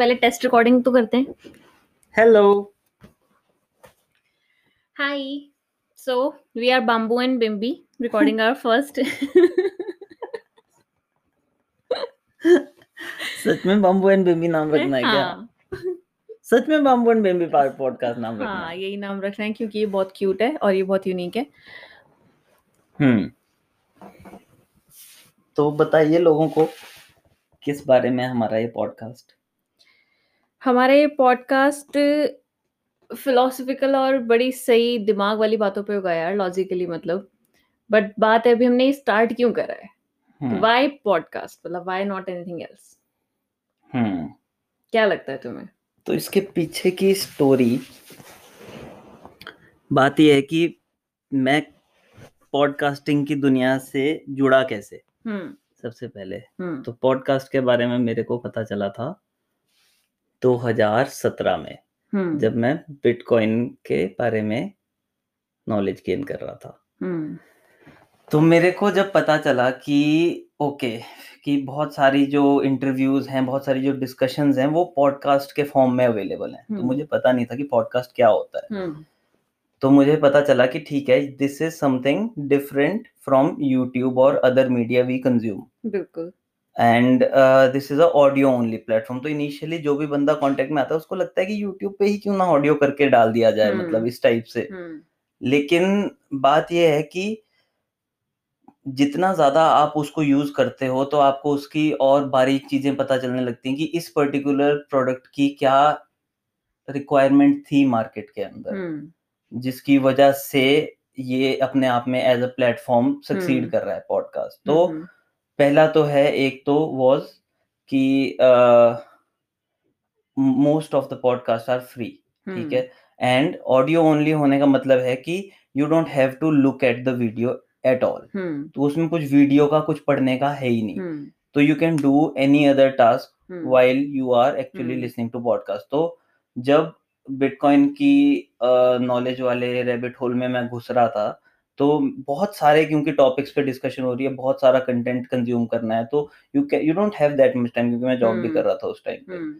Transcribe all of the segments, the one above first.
पहले test recording तो करते हैं। Hello hi so we are Bambu and Bimbi recording our first सच में बम्बू एंड बेबी नाम रखना है क्या? हाँ। सच में बम्बू एंड बेबी पॉडकास्ट नाम रखना हाँ यही नाम रखना है क्योंकि ये बहुत क्यूट है और ये बहुत यूनिक है। हम्म। तो बताइए लोगों को किस बारे में हमारा ये पॉडकास्ट हमारा ये पॉडकास्ट फिलोसफिकल और बड़ी सही दिमाग वाली बातों पे होगा यार लॉजिकली मतलब। बट बात है अभी हमने स्टार्ट क्यों करा है? हम्म। वाई पॉडकास्ट मतलब why not anything else hmm. क्या लगता है तुम्हें? तो इसके पीछे की स्टोरी बात यह है कि मैं पॉडकास्टिंग की दुनिया से जुड़ा कैसे? हम्म। सबसे पहले हम्म। तो पॉडकास्ट के बारे में मेरे को पता चला था 2017 में हम्म। जब मैं बिटकॉइन के बारे में नॉलेज गेन कर रहा था। हम्म। तो मेरे को जब पता चला कि ओके कि बहुत सारी जो इंटरव्यूज़ हैं बहुत सारी जो डिस्कशंस हैं वो पॉडकास्ट के फॉर्म में अवेलेबल हैं। तो हम्म। मुझे पता नहीं था कि पॉडकास्ट क्या होता है। तो मुझे पता चला कि ठीक है this is something different from YouTube और अदर मीडिया वी कंज्यूम बिल्कुल। And this is a audio only platform तो इनिशियली जो भी बंदा कांटेक्ट में आता है उसको लगता है कि यूट्यूब पे ही क्यों ना ऑडियो करके डाल दिया जाए हम्म। मतलब इस टाइप से। हम्म। लेकिन बात यह है कि जितना ज़्यादा आप उसको यूज़ करते हो तो आपको उसकी और बारीक चीज़ें पता चलने लगती हैं कि इस पर्टिकुलर प्रोडक्ट की क्या रिक्वायरमेंट थी मार्केट के अंदर। हम्म। जिसकी वजह से ये अपने आप में एज अ प्लेटफॉर्म सक्सीड। कर रहा है पॉडकास्ट तो पहला तो है एक तो वॉज़ कि most of the podcast are free ठीक है? एंड ऑडियो ओनली होने का मतलब है कि you don't have to look at the video at all तो उसमें कुछ वीडियो का कुछ पढ़ने का है ही नहीं। हम्म। तो you can do any other task while you are actually. Listening to podcast तो जब बिटकॉइन की नॉलेज uh, वाले रेबिट होल में मैं घुस रहा था तो बहुत सारे क्योंकि टॉपिक्स पे डिस्कशन हो रही है बहुत सारा कंटेंट कंज्यूम करना है तो you you don't have that much time क्योंकि मैं जॉब भी हम्म। कर रहा था उस टाइम पे। हम्म।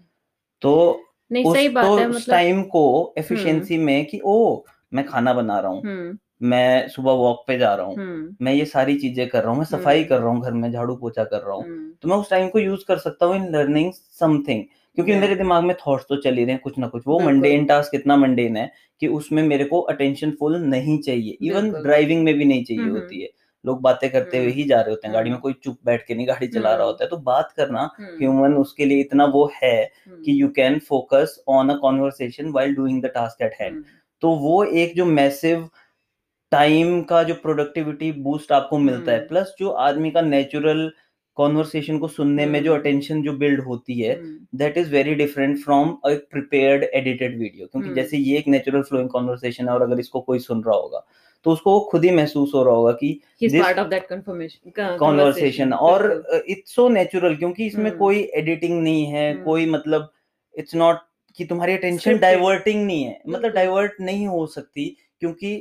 तो नहीं उस सही बात तो है उस मतलब टाइम को एफिशिएंसी में कि ओ मैं खाना बना रहा हूँ हम्म। मैं सुबह वॉक पे जा रहा हूँ हम्म। मैं ये सारी चीज़ें कर रहा हूँ मैं सफ़ाई हम्म। कर रहा हूँ घर में झाड़ू पोछा कर रहा हूँ हम्म। तो मैं उस टाइम को यूज़ कर सकता हूँ इन लर्निंग समथिंग क्योंकि मेरे दिमाग में थॉट्स तो चल ही रहे हैं कुछ ना कुछ। वो। मंडेन टास्क इतना मंडेन है कि उसमें मेरे को अटेंशन फुल नहीं चाहिए। इवन ड्राइविंग में भी नहीं चाहिए हम्म, होती है। लोग बातें करते हुए हम्म, ही जा रहे होते हैं। गाड़ी में हम्म। कोई चुप बैठ के नहीं गाड़ी चला रहा हम्म। होता है। तो बात करना हम्म, ह्यूमन उसके लिए इतना वो है हम्म, कि you can focus on a conversation while doing the task at hand hmm, तो वो एक जो मैसिव टाइम का जो प्रोडक्टिविटी बूस्ट आपको मिलता है। हम्म। प्लस जो आदमी का नेचुरल कॉन्वर्सेशन को सुनने में जो हम्म। अटेंशन जो बिल्ड होती है हम्म, that is very different from a prepared edited video क्योंकि हम्म। जैसे ये एक नेचुरल फ्लोइंग कॉन्वर्सेशन है और अगर इसको कोई सुन रहा होगा तो उसको वो खुद ही महसूस हो रहा होगा कि of that confirmation कॉन्वर्सेशन और इट्स सो नेचुरल क्योंकि इसमें हम्म। कोई एडिटिंग नहीं है हम्म। कोई मतलब इट्स नॉट कि तुम्हारी अटेंशन डाइवर्टिंग नहीं है मतलब डाइवर्ट नहीं हो सकती क्योंकि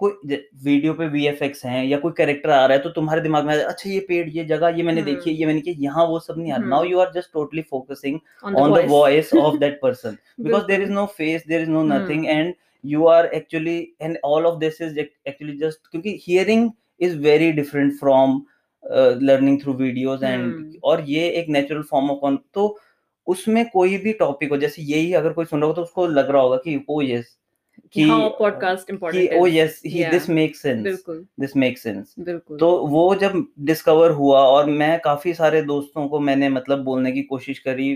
कोई वीडियो पे वी एफ़ एक्स है या कोई कैरेक्टर आ रहा है तो तुम्हारे दिमाग में अच्छा ये पेड़ ये जगह ये मैंने देखी है ये मैंने किया। यहाँ वो सब नहीं आ now you are just totally focusing on the voice of that person because there is no face there is no nothing and you are actually and all of this is actually just क्योंकि hearing is very different from learning through videos and और ये एक natural form of on तो उसमें कोई भी topic हो जैसे यही अगर कोई सुन रहा हो तो उसको लग रहा होगा कि oh, ओ यस कि हाँ पॉडकास्ट इम्पोर्टेंट ओ यस ही दिस मेक्स सेंस बिल्कुल। दिस मेक्स सेंस बिल्कुल। तो वो जब डिस्कवर हुआ और मैं काफ़ी सारे दोस्तों को मैंने मतलब बोलने की कोशिश करी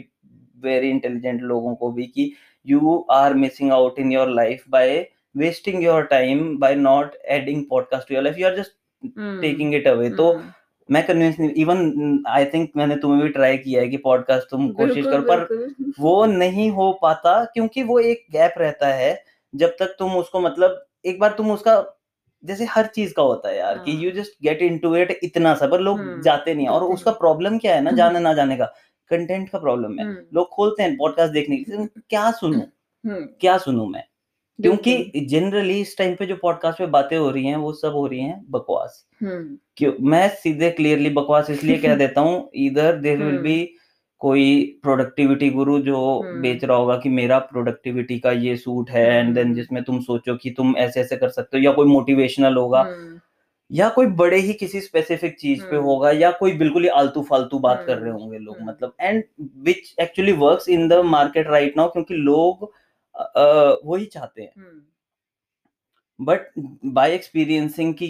वेरी इंटेलिजेंट लोगों को भी कि you are missing out in your life by wasting your time by not adding podcast to your life you are just taking it away तो हम्म, मैं कन्विंस नहीं इवन आई थिंक मैंने तुम्हें भी ट्राई किया है कि पॉडकास्ट तुम कोशिश करो पर वो नहीं हो पाता क्योंकि वो एक गैप रहता है जब तक तुम उसको मतलब एक बार तुम उसका जैसे हर चीज़ का होता है यार हाँ। कि हाँ। You just get into it इतना सा पर लोग हम्म, जाते नहीं हैं। और उसका प्रॉब्लम क्या है ना। जाने ना जाने का कंटेंट का प्रॉब्लम है हम्म, लोग खोलते हैं पॉडकास्ट देखने के लिए क्या सुनूं क्या सुनू मैं क्योंकि। जनरली इस टाइम पे जो पॉडकास्ट पे बातें हो रही हैं वो सब हो रही हैं बकवास क्यों मैं सीधे क्लियरली बकवास इसलिए कह देता हूँ इधर देर विल। बी कोई प्रोडक्टिविटी गुरु जो हम्म। बेच रहा होगा कि मेरा प्रोडक्टिविटी का ये सूट है एंड देन हम्म। जिसमें तुम सोचो कि तुम ऐसे ऐसे कर सकते हो या कोई मोटिवेशनल होगा हम्म, या कोई बड़े ही किसी स्पेसिफिक चीज़ पे। होगा या कोई बिल्कुल ही आलतू फालतू बात कर रहे होंगे लोग। मतलब and which actually works in the market right now क्योंकि लोग वही चाहते हैं बट बाय एक्सपीरियंसिंग की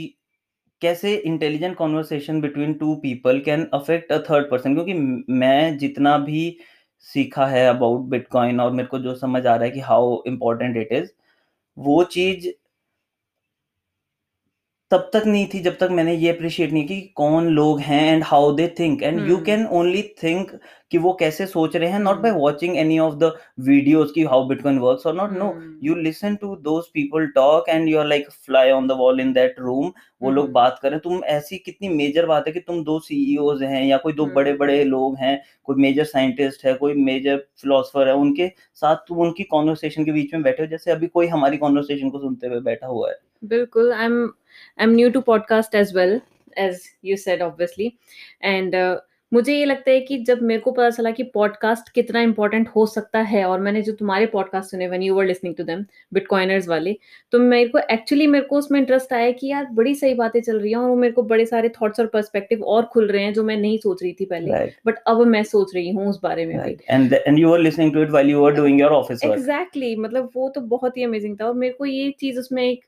कैसे intelligent conversation between two people can affect a third person क्योंकि मैं जितना भी सीखा है अबाउट बिटकॉइन और मेरे को जो समझ आ रहा है कि हाउ इम्पोर्टेंट इट इज़ वो चीज़ तब तक नहीं थी जब तक मैंने ये अप्रिशिएट नहीं की कौन लोग हैं and how they think and you. Can only think कि वो कैसे सोच रहे हैं not by. Watching any of the videos की हाउ बिटकॉइन वर्क्स और not no. You listen to those people talk and you are like fly on the wall in that room वो लोग हम्म। बात करें तुम ऐसी कितनी मेजर बात है कि तुम दो सीईओज हैं या कोई दो हम्म। बड़े बड़े लोग हैं कोई मेजर साइंटिस्ट है कोई मेजर फिलोसफर है उनके साथ तुम उनकी कॉन्वर्सेशन के बीच में बैठे हो जैसे अभी कोई हमारी कॉन्वर्सेशन को सुनते हुए बैठा हुआ है बिल्कुल I am I am new to podcast as well as you said obviously and मुझे ये लगता है कि जब मेरे को पता चला कि पॉडकास्ट कितना इंपॉर्टेंट हो सकता है और मैंने जो तुम्हारे पॉडकास्ट सुने when you were listening to them bitcoiners वाले तो मेरे को एक्चुअली मेरे को उसमें इंटरेस्ट आया कि यार बड़ी सही बातें चल रही हैं और मेरे को बड़े सारे थॉट्स और पर्सपेक्टिव और खुल रहे हैं जो मैं नहीं सोच रही थी पहले। बट अब मैं सोच रही हूँ उस बारे में भी। Right. And th- and you were listening to it while you were doing your office work. Exactly exactly, मतलब वो तो बहुत ही अमेजिंग था और मेरे को ये चीज़ उसमें एक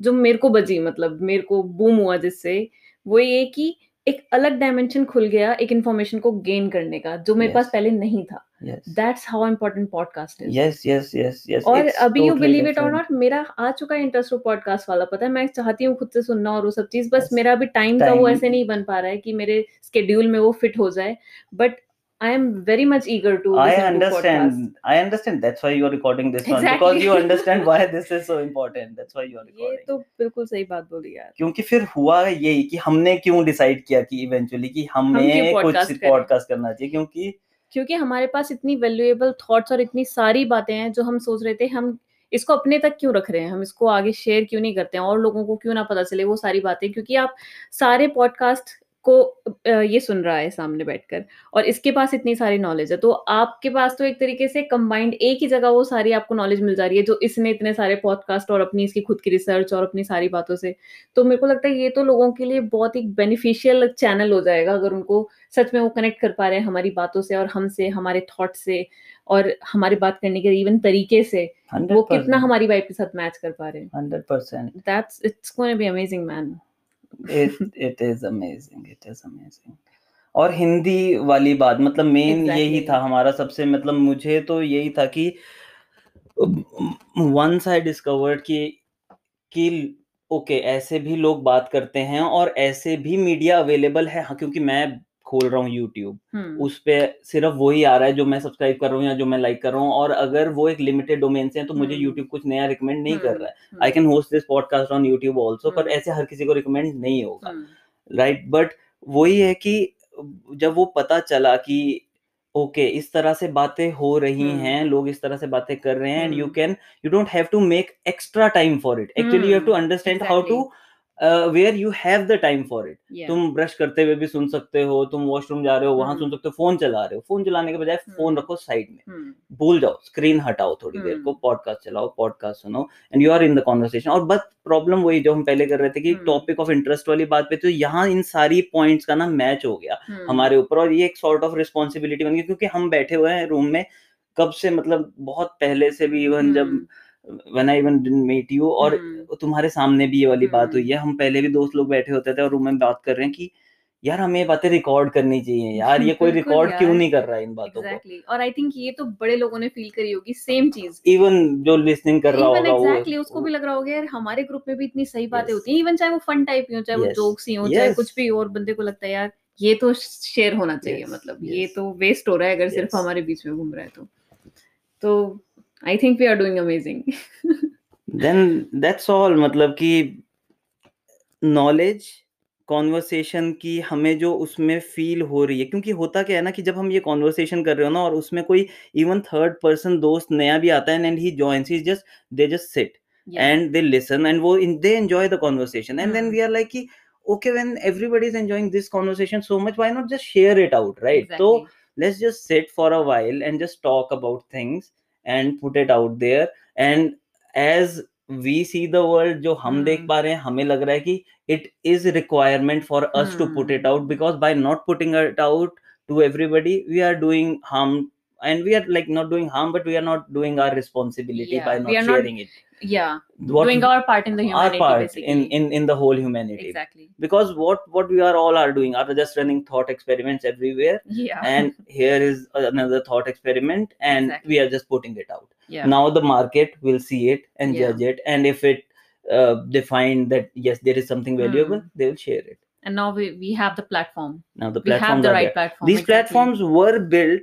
जो मेरे को बजी मतलब मेरे को बूम हुआ जिससे वो ये कि एक अलग डायमेंशन खुल गया एक इन्फॉर्मेशन को गेन करने का जो मेरे yes. पास पहले नहीं था. That's how important podcast is Yes, yes, yes, yes. और It's अभी यू बिलीव इट और नॉट मेरा आ चुका है इंटरेस्ट वो पॉडकास्ट वाला पता है मैं चाहती हूँ खुद से सुनना और वो सब चीज़ बस Yes. मेरा अभी टाइम का वो ऐसे नहीं बन पा रहा है कि मेरे स्केड्यूल में वो फिट हो जाए but I am very much eager to I understand. To I understand. That's why you're recording this exactly. one because you understand why this is so important. That's why you're ये recording. ये तो बिल्कुल सही बात बोली यार क्योंकि फिर हुआ यही कि हमने क्यों डिसाइड किया कि इवेंचुअली कि हमें क्यों कुछ podcast पॉडकास्ट करना चाहिए क्योंकि क्योंकि हमारे पास इतनी वैल्यूएबल थॉट्स और इतनी सारी बातें हैं जो हम सोच रहे थे हम इसको अपने तक क्यों रख रहे हैं हम इसको आगे शेयर क्यों नहीं करते हैं और लोगों को क्यों ना पता चले वो सारी बातें क्योंकि आप सारे पॉडकास्ट को ये सुन रहा है सामने बैठकर और इसके पास इतनी सारी नॉलेज है। तो आपके पास तो एक तरीके से कंबाइंड एक ही जगह वो सारी आपको नॉलेज मिल जा रही है जो इसने इतने सारे पॉडकास्ट और अपनी इसकी खुद की रिसर्च और अपनी सारी बातों से। तो मेरे को लगता है ये तो लोगों के लिए बहुत ही बेनिफिशियल चैनल हो जाएगा अगर उनको सच में वो कनेक्ट कर पा रहे हैं हमारी बातों से और हमसे हमारे थॉट से और हमारी बात करने के इवन तरीके से वो कितना हमारी वाइब के साथ मैच कर पा रहे हैं। 100% that's it's be amazing man it it is amazing it is amazing और हिंदी वाली बात मतलब मेन Exactly. यही था हमारा सबसे मतलब मुझे तो यही था कि वंस आई डिस्कवर्ड कि कि ओके ऐसे भी लोग बात करते हैं और ऐसे भी मीडिया अवेलेबल है हाँ क्योंकि मैं खोल रहा हूँ यूट्यूब हम्म उस पर सिर्फ़ वही आ रहा है जो मैं सब्सक्राइब कर रहा हूँ या जो मैं लाइक कर रहा हूँ और अगर वो एक लिमिटेड डोमेन से है तो मुझे हम्म। यूट्यूब कुछ नया रिकमेंड नहीं कर हम्म, रहा है हम्म, I can host this podcast on YouTube also पर हम्म। ऐसे हर किसी को रिकमेंड नहीं होगा हम्म, राइट बट वही है कि जब वो पता चला कि ओके okay, इस तरह से बातें हो रही हम्म। हैं लोग इस तरह से बातें कर रहे हैं and you hmm. Can you don't have to make extra time for it actually you have to hmm, understand how to. Where you have the time for it तुम ब्रश करते हुए भी सुन सकते हो तुम वॉशरूम जा रहे हो वहाँ। सुन सकते हो फ़ोन चला रहे हो फ़ोन चलाने के बजाय फ़ोन हम्म। रखो साइड में हम्म, भूल जाओ स्क्रीन हटाओ थोड़ी देर को। पॉडकास्ट चलाओ पॉडकास्ट सुनो and you are in the conversation और बस प्रॉब्लम वही जो हम पहले कर रहे थे कि। टॉपिक ऑफ़ इंटरेस्ट वाली बात पे तो यहाँ इन सारी पॉइंट्स का ना मैच हो गया हमारे ऊपर और ये एक सॉर्ट ऑफ़ रिस्पॉन्सिबिलिटी बन गई क्योंकि हम बैठे हुए हैं रूम में कब से मतलब बहुत पहले से भी इवन जब when I even didn't meet you और। तुम्हारे सामने भी ये वाली बात हुई हम्म। है। हम पहले भी दोस्त लोग बैठे होते थे और रूम में बात कर रहे हैं कि यार हमें ये बातें रिकॉर्ड करनी चाहिए यार ये कोई रिकॉर्ड क्यों नहीं कर रहा है इन बातों को? एग्जैक्टली और आई थिंक ये तो बड़े लोगों ने फील करी होगी सेम चीज़। इवन जो लिसनिंग कर रहा होगा वो एग्जैक्टली उसको भी लग रहा होगा यार हमारे ग्रुप में भी इतनी सही बातें Yes. होती हैं। इवन चाहे वो फन टाइप ही हो चाहे yes. वो जोक्स ही हो चाहे Yes. कुछ भी और बंदे को लगता है यार ये तो शेयर होना चाहिए मतलब ये तो वेस्ट हो रहा है अगर सिर्फ़ हमारे बीच में घूम रहा है तो। तो I think we are doing amazing then that's all मतलब कि नॉलेज कॉन्वर्सेशन की हमें जो उसमें फील हो रही है। क्योंकि होता क्या है ना कि जब हम ये कॉन्वर्सेशन कर रहे हो ना और उसमें कोई इवन थर्ड पर्सन दोस्त नया भी आता है and he joins is just they just sit and they listen and वो in they enjoy the conversation and then we are like कि okay when everybody is enjoying this conversation so much why not just share it out right तो let's just sit for a while and just talk about things and put it out there and as we see the world जो हम देख हम्म। पा रहे हैं हमें लग रहा है कि it is requirement for us to put it out because by not putting it out to everybody we are doing harm and we are like not doing harm but we are not doing our responsibility Yeah, by not are not sharing it Yeah, what doing our part in the humanity our part basically. in, in in the whole humanity exactly. because what what we are all are doing are just running thought experiments everywhere Yeah. and here is another thought experiment and Exactly. we are just putting it out yeah. now the market will see it and Yeah. judge it and if it uh, they find that yes there is something valuable Hmm. they will share it and now we, we have the platform. now the We have the right there platform. these exactly. platforms were built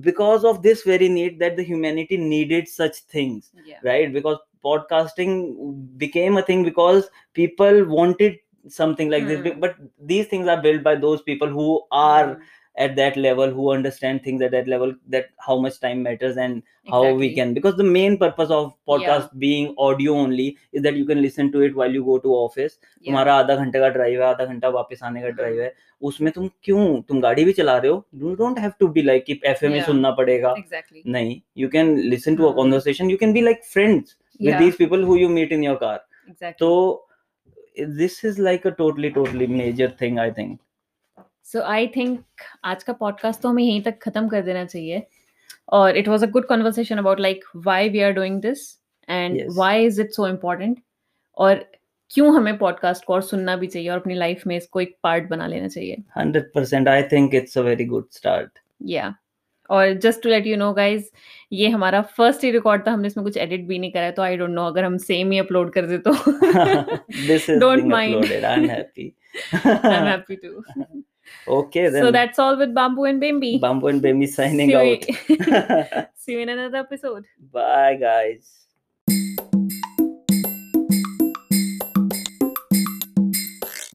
because of this very need that the humanity needed such things Yeah. right because podcasting became a thing because people wanted something like this Hmm. but these things are built by those people who are Hmm at that level who understand things at that level that how much time matters and how we Exactly. can because the main purpose of podcast being audio only is that you can listen to it while you go to office Yeah. तुम्हारा आधा घंटे का drive है आधा घंटा वापस आने का ड्राइव है उसमें तुम क्यों तुम गाड़ी भी चला रहे हो you don't have to be like कि एफएम ही Yeah. सुनना पड़ेगा Exactly. नहीं you can listen to a Hmm. conversation you can be like friends with Yeah. these people who you meet in your car Exactly. so this is like a totally totally major thing i think So I think आज का podcast तो हमें यहीं तक खत्म कर देना चाहिए। और it was a good conversation about like why we are doing this and. Why is it so important और क्यों हमें पॉडकास्ट को और सुनना भी चाहिए और अपनी लाइफ में इसको एक पार्ट बना लेना चाहिए। 100% i think it's a very good start. Yeah और just to let you know guys ये हमारा फ़र्स्ट ही रिकॉर्ड था हमने इसमें कुछ एडिट भी नहीं करा है तो आई डोंट नो अगर हम सेम ही अपलोड कर दे तो। This is I am i'm happy. I'm happy too. okay then So that's all with Bamboo and Bimbi. bamboo and baby signing See out See you in another episode. bye guys